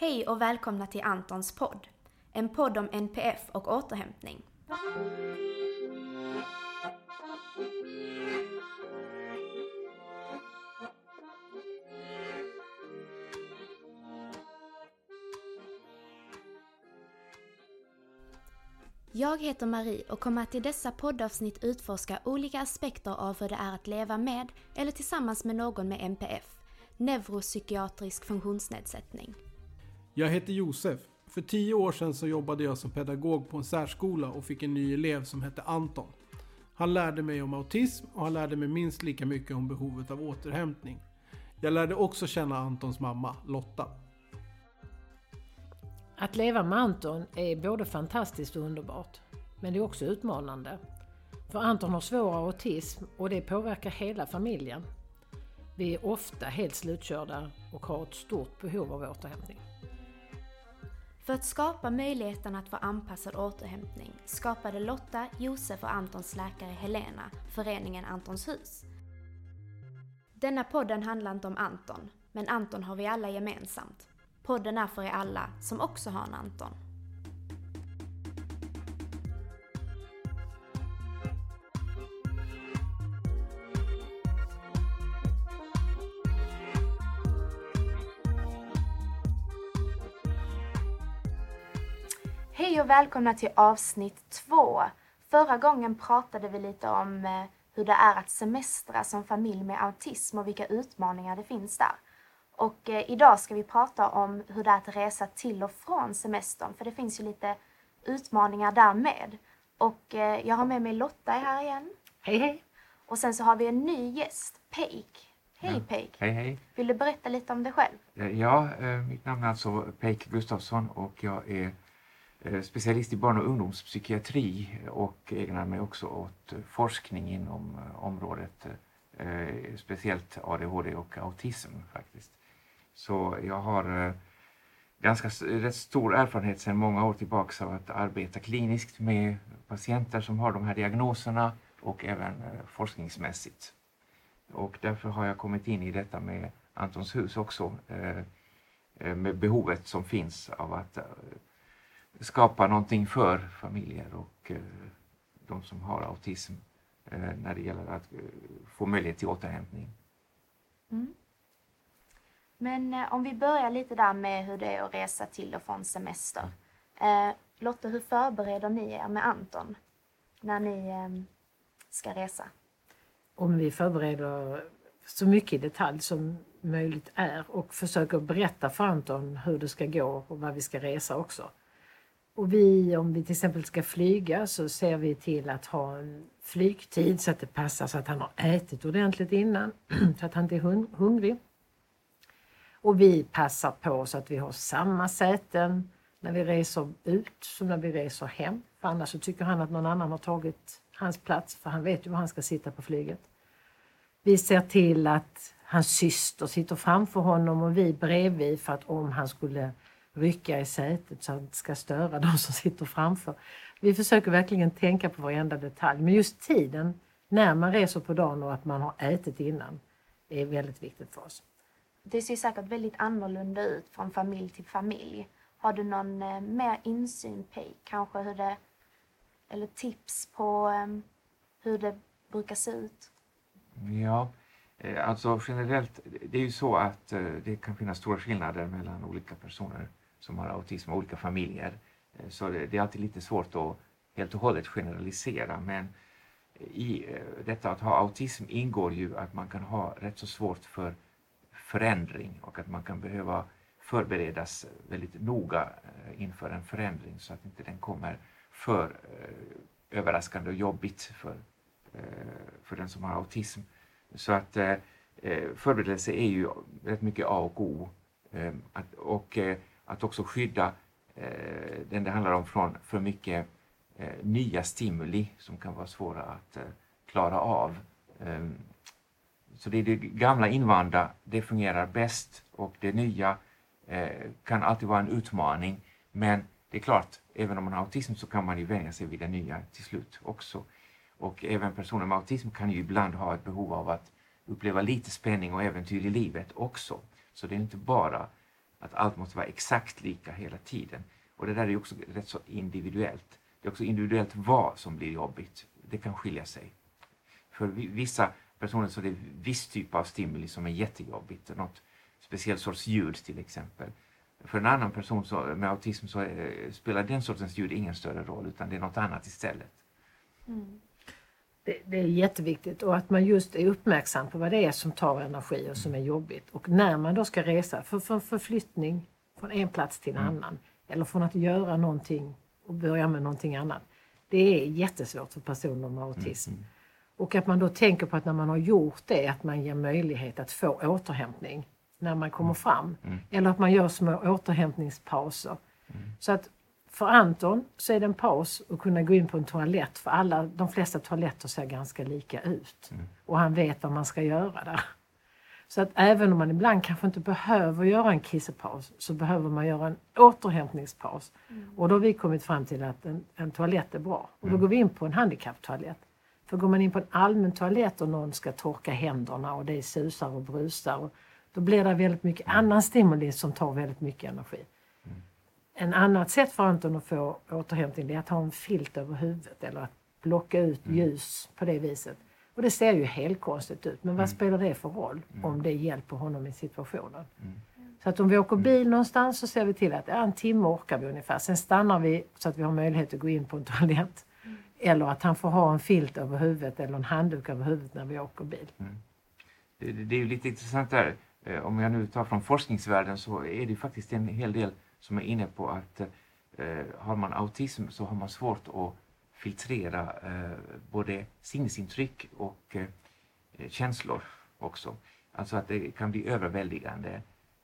Hej och välkomna till Antons podd. En podd om NPF och återhämtning. Jag heter Marie och kommer att i dessa poddavsnitt utforska olika aspekter av hur det är att leva med eller tillsammans med någon med NPF, neuropsykiatrisk funktionsnedsättning. Jag heter Josef. För tio år sedan så jobbade jag som pedagog på en särskola och fick en ny elev som hette Anton. Han lärde mig om autism och han lärde mig minst lika mycket om behovet av återhämtning. Jag lärde också känna Antons mamma, Lotta. Att leva med Anton är både fantastiskt och underbart. Men det är också utmanande. För Anton har svår autism och det påverkar hela familjen. Vi är ofta helt slutkörda och har ett stort behov av återhämtning. För att skapa möjligheten att få anpassad återhämtning skapade Lotta, Josef och Antons läkare Helena föreningen Antons hus. Denna podden handlar inte om Anton, men Anton har vi alla gemensamt. Podden är för er alla som också har en Anton. Hej och välkomna till avsnitt två. Förra gången pratade vi lite om eh, hur det är att semestra som familj med autism och vilka utmaningar det finns där. Och eh, idag ska vi prata om hur det är att resa till och från semestern, för det finns ju lite utmaningar där med. Och eh, jag har med mig Lotta här igen. Hej hej! Och sen så har vi en ny gäst, Peik. Hej Ja. Peik! Hej hej. Vill du berätta lite om dig själv? Ja, mitt namn är alltså Peik Gustafsson och jag är Eh, specialist i barn och ungdomspsykiatri och ägnar mig också åt eh, forskning inom eh, området, speciellt ADHD och autism faktiskt. Så jag har ganska rätt stor erfarenhet sedan många år tillbaka av att arbeta kliniskt med patienter som har de här diagnoserna och även forskningsmässigt. Och därför har jag kommit in i detta med Antons hus också. Med behovet som finns av att skapa någonting för familjer och eh, de som har autism eh, när det gäller att eh, få möjlighet till återhämtning. Mm. Men om vi börjar lite där med hur det är att resa till och från semester. Lotta, hur förbereder ni er med Anton när ni eh, ska resa? Om vi förbereder så mycket i detalj som möjligt är och försöker berätta för Anton hur det ska gå och vad vi ska resa också. Och vi, om vi till exempel ska flyga så ser vi till att ha en flygtid så att det passar så att han har ätit ordentligt innan, så att han inte är hun- hungrig. Och vi passar på så att vi har samma säten när vi reser ut som när vi reser hem. För annars så tycker han att någon annan har tagit hans plats för han vet ju var han ska sitta på flyget. Vi ser till att hans syster sitter framför honom och vi bredvid för att om han skulle rycka i sätet så att han inte ska störa de som sitter framför. Vi försöker verkligen tänka på varenda detalj. Men just tiden när man reser på dagen och att man har ätit innan är väldigt viktigt för oss. Det ser säkert väldigt annorlunda ut från familj till familj. Har du någon eh, mer insyn, Peik? Kanske hur det... Eller tips på eh, hur det brukar se ut? Ja, eh, alltså generellt, det är ju så att eh, det kan finnas stora skillnader mellan olika personer som har autism och olika familjer. Eh, så det, det är alltid lite svårt att helt och hållet generalisera. Men eh, i eh, detta att ha autism ingår ju att man kan ha rätt så svårt för förändring och att man kan behöva förberedas väldigt noga inför en förändring så att inte den kommer för överraskande och jobbigt för, för den som har autism. Så att förberedelse är ju rätt mycket A och O. Att, och att också skydda eh, den det handlar om från för mycket eh, nya stimuli som kan vara svåra att eh, klara av. Eh, så det är det gamla invanda, det fungerar bäst och det nya eh, kan alltid vara en utmaning. Men det är klart, även om man har autism så kan man ju vänja sig vid det nya till slut också. Och även personer med autism kan ju ibland ha ett behov av att uppleva lite spänning och äventyr i livet också. Så det är inte bara att allt måste vara exakt lika hela tiden. Och det där är ju också rätt så individuellt. Det är också individuellt vad som blir jobbigt. Det kan skilja sig. För vissa personer så är det viss typ av stimuli som är jättejobbigt. Något speciell sorts ljud till exempel. För en annan person så, med autism så är, spelar den sortens ljud ingen större roll utan det är något annat istället. Mm. Det, det, är jätteviktigt och att man just är uppmärksam på vad det är som tar energi och som är jobbigt. Och när man då ska resa för, för förflyttning från en plats till en mm. annan eller från att göra någonting och börja med någonting annat. Det är jättesvårt för personer med autism. Mm. Och att man då tänker på att när man har gjort det att man ger möjlighet att få återhämtning när man kommer mm. fram. Mm. Eller att man gör små återhämtningspauser. Mm. Så att för Anton så är det en paus att kunna gå in på en toalett för alla, de flesta toaletter ser ganska lika ut. Mm. Och han vet vad man ska göra där. Så att även om man ibland kanske inte behöver göra en kissepaus så behöver man göra en återhämtningspaus. Mm. Och då har vi kommit fram till att en, en toalett är bra. Och då mm. går vi in på en handikapptoalett. För går man in på en allmän toalett och någon ska torka händerna och det susar och brusar och då blir det väldigt mycket annan stimuli som tar väldigt mycket energi. En annat sätt för Anton att få återhämtning är att ha en filt över huvudet eller att blocka ut mm. ljus på det viset. Och det ser ju helt konstigt ut, men vad mm. spelar det för roll mm. om det hjälper honom i situationen? Så att om vi åker bil någonstans så ser vi till att ja, en timme orkar vi ungefär. Sen stannar vi så att vi har möjlighet att gå in på en toalett. Eller att han får ha en filt över huvudet eller en handduk över huvudet när vi åker bil. Mm. Det, det, är ju lite intressant där. Eh, om jag nu tar från forskningsvärlden så är det faktiskt en hel del som är inne på att eh, har man autism så har man svårt att filtrera eh, både sinnesintryck och eh, känslor också. Alltså att det kan bli överväldigande.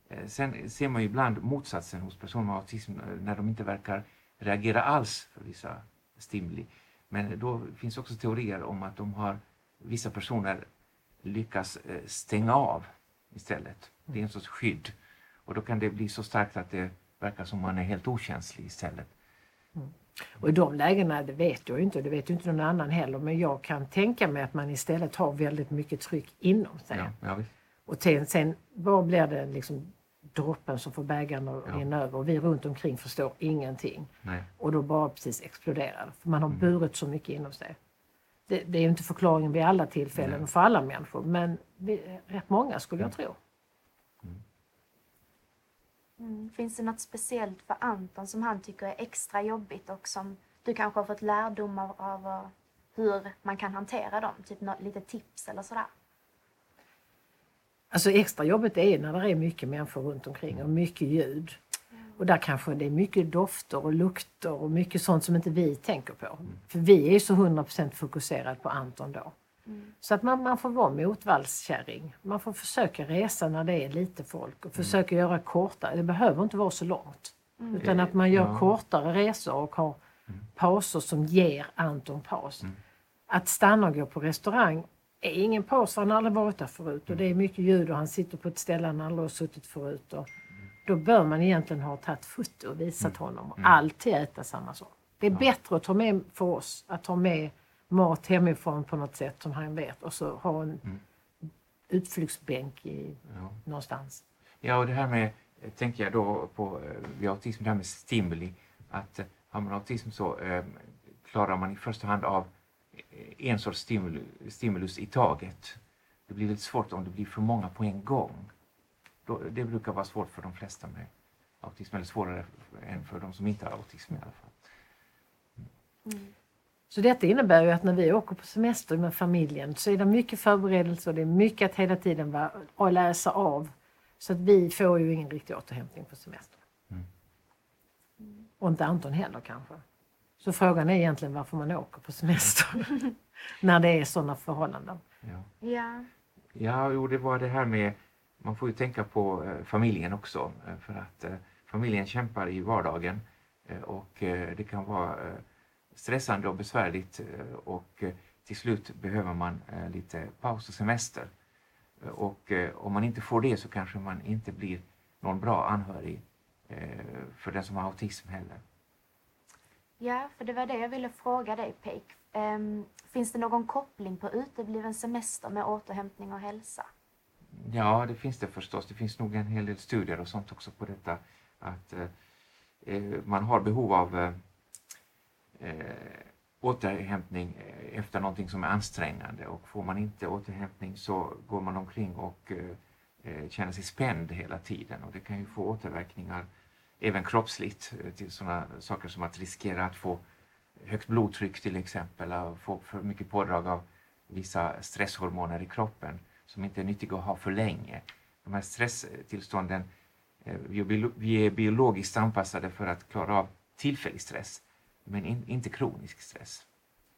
Eh, sen ser man ju ibland motsatsen hos personer med autism eh, när de inte verkar reagera alls för vissa stimuli. Men då finns också teorier om att de har, vissa personer lyckas eh, stänga av istället. Det är en sorts skydd. Och då kan det bli så starkt att det verkar som man är helt okänslig istället. Mm. Och i de lägena, det vet jag inte och det vet ju inte någon annan heller, men jag kan tänka mig att man istället har väldigt mycket tryck inom sig. Ja, ja, och sen, sen vad blir det liksom droppen som får bägaren att rinna över och vi runt omkring förstår ingenting. Nej. Och då bara precis exploderar För man har mm. burit så mycket inom sig. Det, det är ju inte förklaringen vid alla tillfällen och för alla människor men vi, rätt många skulle jag tro. Mm. Finns det något speciellt för Anton som han tycker är extra jobbigt och som du kanske har fått lärdomar av hur man kan hantera dem? Typ något, lite tips eller sådär? Alltså extra jobbigt är när det är mycket människor runt omkring och mycket ljud. Och där kanske det är mycket dofter och lukter och mycket sånt som inte vi tänker på. Mm. För vi är ju så 100% fokuserade på Anton då. Mm. Så att man, man får vara motvallskärring. Man får försöka resa när det är lite folk och mm. försöka göra kortare. Det behöver inte vara så långt. Mm. Utan att man gör ja. kortare resor och har mm. pauser som ger Anton paus. Mm. Att stanna och gå på restaurang är ingen paus för han har aldrig varit där förut och det är mycket ljud och han sitter på ett ställe han aldrig har suttit förut. Och då bör man egentligen ha tagit foto och visat honom och alltid äta samma sak. Det är ja. bättre att ta med för oss att ta med mat hemifrån på något sätt som han vet och så ha en mm. utflyktsbänk i, ja. någonstans. Ja, och det här med, tänker jag då på eh, vid autism, det här med stimuli. Att eh, har man autism så eh, klarar man i första hand av eh, en sorts stimulus, stimulus i taget. Det blir lite svårt om det blir för många på en gång. Då, det brukar vara svårt för de flesta med autism, eller svårare än för de som inte har autism i alla fall. Mm. Så detta innebär ju att när vi åker på semester med familjen så är det mycket förberedelser och det är mycket att hela tiden vara, och läsa av. Så att vi får ju ingen riktig återhämtning på semester. Mm. Och inte Anton heller kanske. Så frågan är egentligen varför man åker på semester när det är sådana förhållanden. Ja. ja. Ja, jo, det var det här med, man får ju tänka på eh, familjen också eh, för att eh, familjen kämpar i vardagen eh, och eh, det kan vara eh, stressande och besvärligt eh, och eh, till slut behöver man eh, lite paus och semester. Och om man inte får det så kanske man inte blir någon bra anhörig för den som har autism heller. Ja, för det var det jag ville fråga dig Peik. Ehm, finns det någon koppling på utebliven semester med återhämtning och hälsa? Ja, det finns det förstås. Det finns nog en hel del studier och sånt också på detta. Att man har behov av eh, återhämtning eh, efter någonting som är ansträngande. Och får man inte återhämtning så går man omkring och eh, eh känner sig spänd hela tiden. Och det kan ju få återverkningar även kroppsligt eh, till sådana saker som att riskera att få högt blodtryck till exempel, och få för mycket pådrag av vissa stresshormoner i kroppen som inte är nyttiga att ha för länge. De här stresstillstånden, vi är biologiskt anpassade för att klara av tillfällig stress, men in, inte kronisk stress.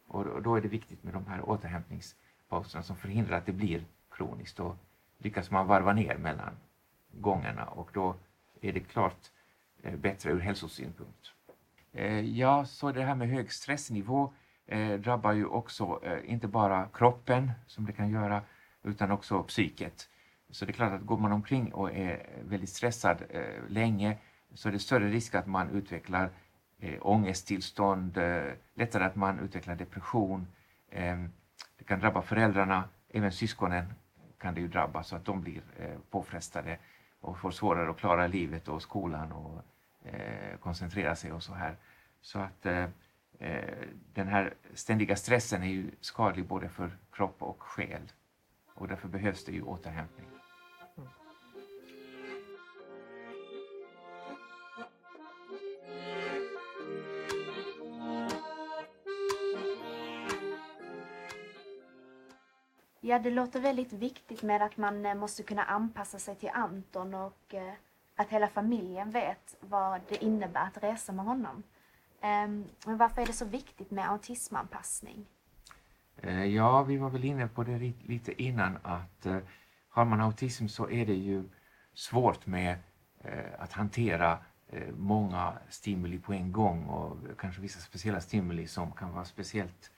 Och då är det viktigt med de här återhämtningspauserna som förhindrar att det blir kroniskt. Då lyckas man varva ner mellan gångerna och då är det klart eh, bättre ur hälsosynpunkt. Eh, ja, så det här med hög stressnivå eh, drabbar ju också eh, inte bara kroppen som det kan göra utan också psyket. Så det är klart att går man omkring och är väldigt stressad eh, länge så är det större risk att man utvecklar eh, ångesttillstånd, eh, lättare att man utvecklar depression. Eh, det kan drabba föräldrarna, även syskonen kan det ju drabba så att de blir eh, påfrestade och får svårare att klara livet och skolan och eh, koncentrera sig och så här. Så att eh, eh den här ständiga stressen är ju skadlig både för kropp och själ och därför behövs det ju återhämtning. Ja, det låter väldigt viktigt med att man eh, måste kunna anpassa sig till Anton och eh, att hela familjen vet vad det innebär att resa med honom. Ehm, men varför är det så viktigt med autismanpassning? Eh, ja, vi var väl inne på det lite innan att har man autism så är det ju svårt med att hantera många stimuli på en gång och kanske vissa speciella stimuli som kan vara speciellt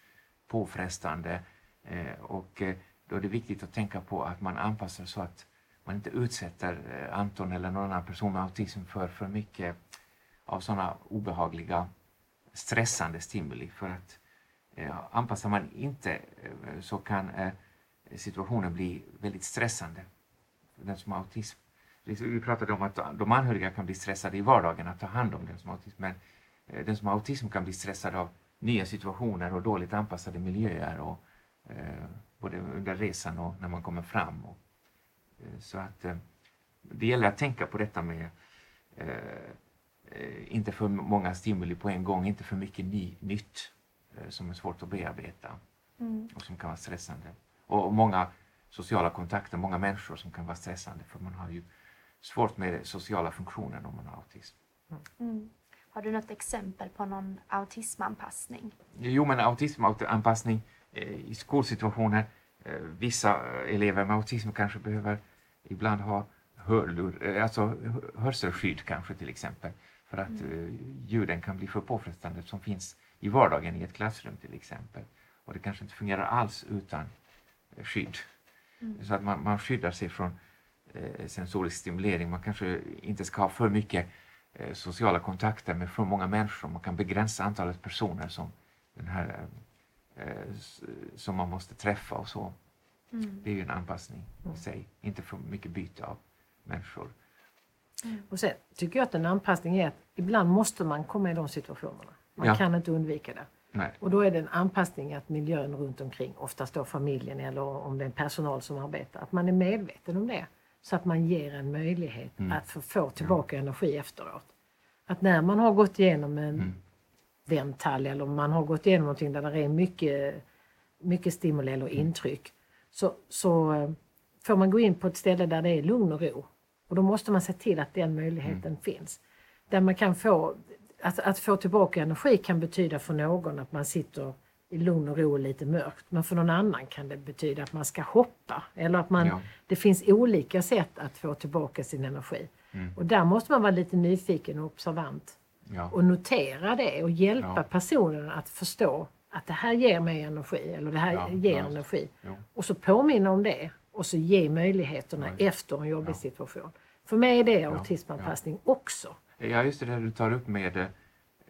påfrestande. Och då är det viktigt att tänka på att man anpassar så att man inte utsätter eh, Anton eller någon annan person med autism för för mycket av sådana obehagliga stressande stimuli. För att Eh, anpassar man inte eh, så kan eh, situationen bli väldigt stressande för den som har autism. Vi pratade om att de anhöriga kan bli stressade i vardagen att ta hand om den som har autism, men eh, den som har autism kan bli stressad av nya situationer och dåligt anpassade miljöer och, både under resan och när man kommer fram. Och, så att det gäller att tänka på detta med inte för många stimuli på en gång, inte för mycket ny, nytt Eh, som är svårt att bearbeta mm. och som kan vara stressande. Och många sociala kontakter, många människor som kan vara stressande för man har ju svårt med sociala funktioner om man har autism. Mm. Har du något exempel på någon autismanpassning? Jo, men autismanpassning eh, i skolsituationer. Eh, vissa elever med autism kanske behöver ibland ha hörlur, alltså hörselskydd kanske till exempel för att mm. ljuden kan bli för påfrestande som finns i vardagen i ett klassrum till exempel. Och det kanske inte fungerar alls utan eh, skydd. Mm. Så att man, man skyddar sig från eh, sensorisk stimulering. Man kanske inte ska ha för mycket eh, sociala kontakter med för många människor. Man kan begränsa antalet personer som, den här, eh, eh som man måste träffa och så. Mm. Det är ju en anpassning mm. i sig. Inte för mycket byte av människor. Mm. Och sen tycker jag att en anpassning är att ibland måste man komma i de situationerna. Man ja. kan inte undvika det. Nej. Och då är det en anpassning att miljön runt omkring, oftast då familjen eller om det är personal som arbetar, att man är medveten om det. Så att man ger en möjlighet mm. att få, få tillbaka energi efteråt. Att när man har gått igenom en vänthall eller om man har gått igenom någonting där det är mycket, mycket stimuli eller mm. intryck så, så eh, får man gå in på ett ställe där det är lugn och ro. Och då måste man se till att den möjligheten mm. finns. Där man kan få att, att få tillbaka energi kan betyda för någon att man sitter i lugn och ro och lite mörkt. Men för någon annan kan det betyda att man ska hoppa. Eller att man, ja. det finns olika sätt att få tillbaka sin energi. Mm. Och där måste man vara lite nyfiken och observant. Ja. Och notera det och hjälpa ja. personen att förstå att det här ger mig energi. Eller det här ger energi. Och så påminna om det. Och så ge möjligheterna efter en jobbig situation. För mig är det autismanpassning också. Ja, just det där du tar upp med eh,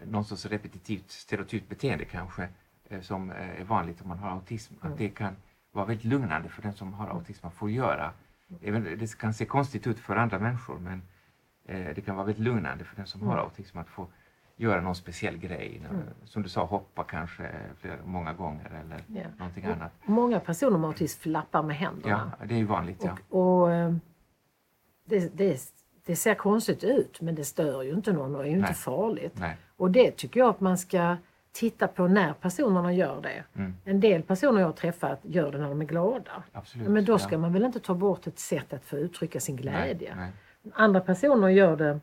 någon sorts repetitivt stereotypt beteende kanske eh, som eh, är vanligt om man har autism. Mm. Att det kan vara väldigt lugnande för den som har autism att få göra det kan se konstigt ut för andra människor men det kan vara väldigt lugnande för den som har Mm. autism att få göra någon speciell grej. Mm. Som du sa, hoppa kanske flera, många gånger eller Ja. någonting annat. Många personer med autism flappar med händerna. Ja, det är ju vanligt. Ja. Och, och eh, det, det, det ser konstigt ut men det stör ju inte någon och är ju inte Nej. farligt. Nej. Och det tycker jag att man ska titta på när personerna gör det. Mm. En del personer jag har träffat gör det när de är glada. Absolut. Men då ska ja. man väl inte ta bort ett sätt att få uttrycka sin glädje. Nej. Andra personer gör det,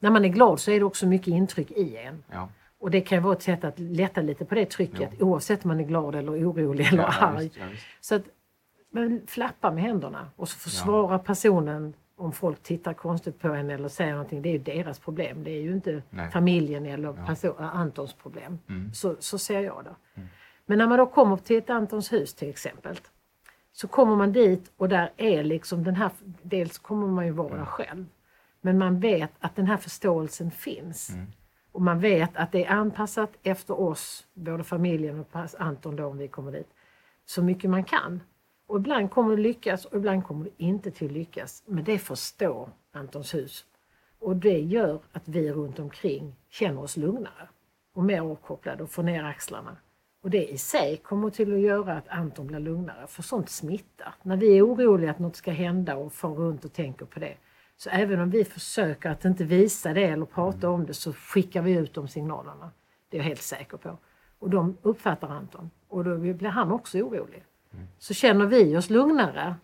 när man är glad så är det också mycket intryck i en. Ja. Och det kan vara ett sätt att lätta lite på det trycket oavsett om man är glad eller orolig eller Ja, arg. visst, ja, visst. Så att men flappa med händerna och så Ja. försvara personen om folk tittar konstigt på en eller säger någonting. Det är ju deras problem. Det är ju inte Nej. familjen eller Ja. person, Antons problem. Mm. Så, så ser jag det. Men när man då kommer till ett Antons hus till exempel. Så kommer man dit och där är liksom den här, dels kommer man ju vara där själv. Men man vet att den här förståelsen finns. Mm. Och man vet att det är anpassat efter oss, både familjen och Anton då om vi kommer dit, så mycket man kan. Och ibland kommer det lyckas och ibland kommer det inte till lyckas. Men det förstår Antons hus. Och det gör att vi runt omkring känner oss lugnare och mer avkopplade och får ner axlarna. Och det i sig kommer till att göra att Anton blir lugnare, för sånt smittar. När vi är oroliga att något ska hända och far runt och tänker på det. Så även om vi försöker att inte visa det eller prata om det så skickar vi ut de signalerna. Det är jag helt säker på. Och de uppfattar Anton. Och då blir han också orolig. Så känner vi oss lugnare,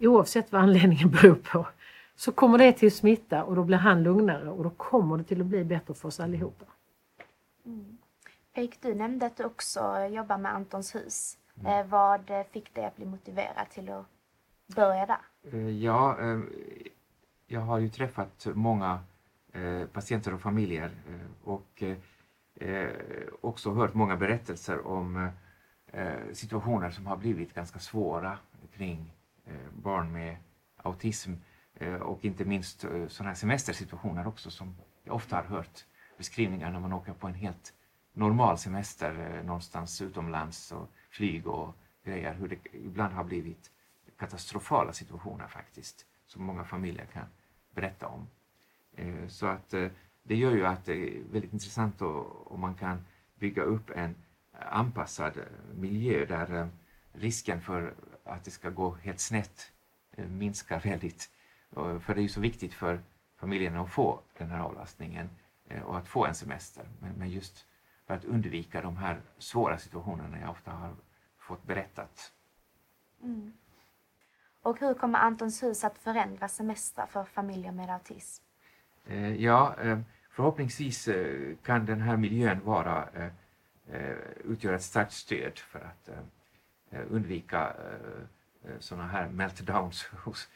oavsett vad anledningen beror på, så kommer det till att smitta och då blir han lugnare och då kommer det till att bli bättre för oss allihopa. Erik, du nämnde att du också jobbar med Antons hus. Eh, vad fick dig att bli motiverad till att börja där? Eh, Ja, eh, jag har ju träffat många patienter och familjer och också hört många berättelser om situationer som har blivit ganska svåra kring barn med autism och inte minst sådana här semestersituationer också som jag ofta har hört beskrivningar när man åker på en helt normal semester eh, någonstans utomlands och flyg och grejer, hur det ibland har blivit katastrofala situationer faktiskt, som många familjer kan berätta om. Eh, så att eh, det gör ju att det är väldigt intressant om man kan bygga upp en anpassad miljö där risken för att det ska gå helt snett minskar väldigt. För det är ju så viktigt för familjerna att få den här avlastningen och att få en semester. Men just för att undvika de här svåra situationerna jag ofta har fått berättat. Och hur kommer Antons hus att förändra semestrar för familjer med autism? Eh, Ja, eh, förhoppningsvis eh, kan den här miljön vara, eh, eh, utgöra ett starkt stöd för att eh, undvika sådana här meltdowns hos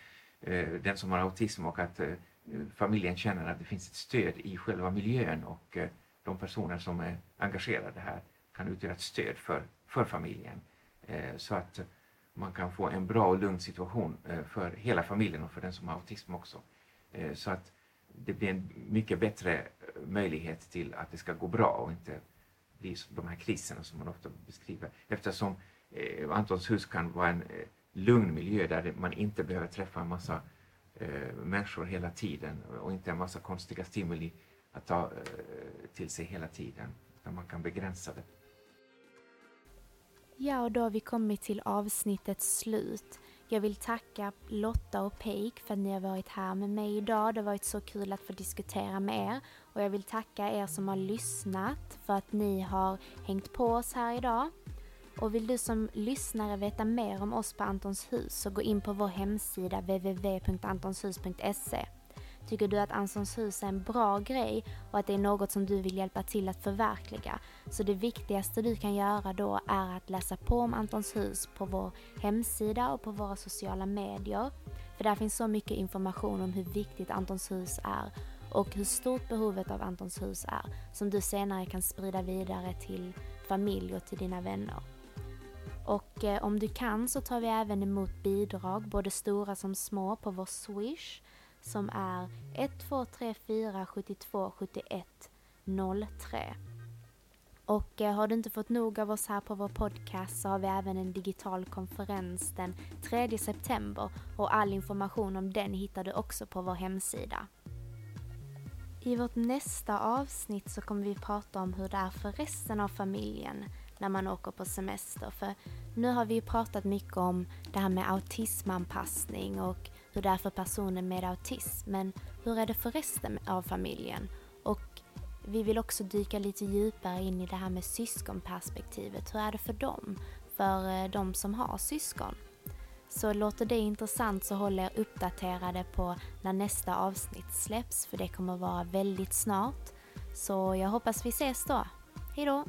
den som har autism och att familjen känner att det finns ett stöd i själva miljön och de personer som är engagerade här kan utgöra ett stöd för, för familjen. Eh, Så att man kan få en bra och lugn situation eh, för hela familjen och för den som har autism också. Eh, Så att det blir en mycket bättre eh, möjlighet till att det ska gå bra och inte bli de här kriserna som man ofta beskriver. Eftersom eh, Antons hus kan vara en eh, lugn miljö där man inte behöver träffa en massa eh, människor hela tiden och inte en massa konstiga stimuli att ta eh, till sig hela tiden. Utan man kan begränsa det. Ja, och då har vi kommit till avsnittets slut. Jag vill tacka Lotta och Peik för att ni har varit här med mig idag. Det har varit så kul att få diskutera med er. Och jag vill tacka er som har lyssnat för att ni har hängt på oss här idag. Och vill du som lyssnare veta mer om oss på Antons hus så gå in på vår hemsida www.antonshus.se. Tycker du att Antons hus är en bra grej och att det är något som du vill hjälpa till att förverkliga så det viktigaste du kan göra då är att läsa på om Antons hus på vår hemsida och på våra sociala medier. För där finns så mycket information om hur viktigt Antons hus är och hur stort behovet av Antons hus är som du senare kan sprida vidare till familj och till dina vänner. Och eh, om du kan så tar vi även emot bidrag, både stora som små, på vår Swish som är 1234 72 71 03. Och eh, har du inte fått nog av oss här på vår podcast så har vi även en digital konferens den 3 september och all information om den hittar du också på vår hemsida. I vårt nästa avsnitt så kommer vi prata om hur det är för resten av familjen när man åker på semester. För nu har vi pratat mycket om det här med autismanpassning och hur det är för personer med autism. Men hur är det för resten av familjen? Och vi vill också dyka lite djupare in i det här med syskonperspektivet. Hur är det för dem? För eh, de som har syskon. Så låter det intressant så håll er uppdaterade på när nästa avsnitt släpps för det kommer vara väldigt snart. Så jag hoppas vi ses då. Hejdå!